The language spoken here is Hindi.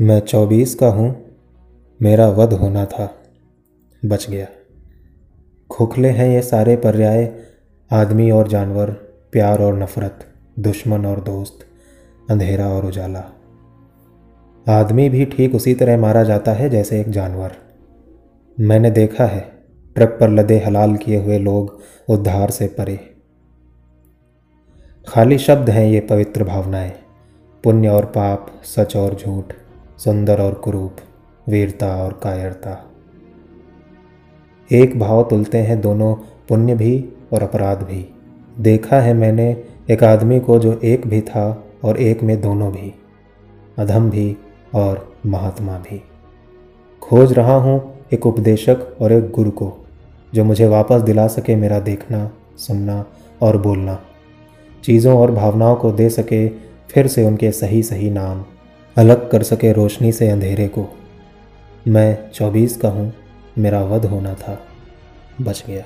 मैं चौबीस का हूँ, मेरा वध होना था, बच गया। खोखले हैं ये सारे पर्याय, आदमी और जानवर, प्यार और नफ़रत, दुश्मन और दोस्त, अंधेरा और उजाला। आदमी भी ठीक उसी तरह मारा जाता है जैसे एक जानवर। मैंने देखा है, ट्रक पर लदे हलाल किए हुए लोग उद्धार से परे। खाली शब्द हैं ये पवित्र भावनाएँ, पुण्य और पाप, सच और झूठ। सुंदर और कुरूप, वीरता और कायरता। एक भाव तुलते हैं दोनों, पुण्य भी और अपराध भी। देखा है मैंने एक आदमी को जो एक भी था और एक में दोनों भी, अधम भी और महात्मा भी। खोज रहा हूँ एक उपदेशक और एक गुरु को, जो मुझे वापस दिला सके मेरा देखना, सुनना और बोलना। चीज़ों और भावनाओं को दे सके, फिर से उनके सही सही नाम अलग कर सके रोशनी से अंधेरे को। मैं चौबीस का हूँ, मेरा वध होना था, बच गया।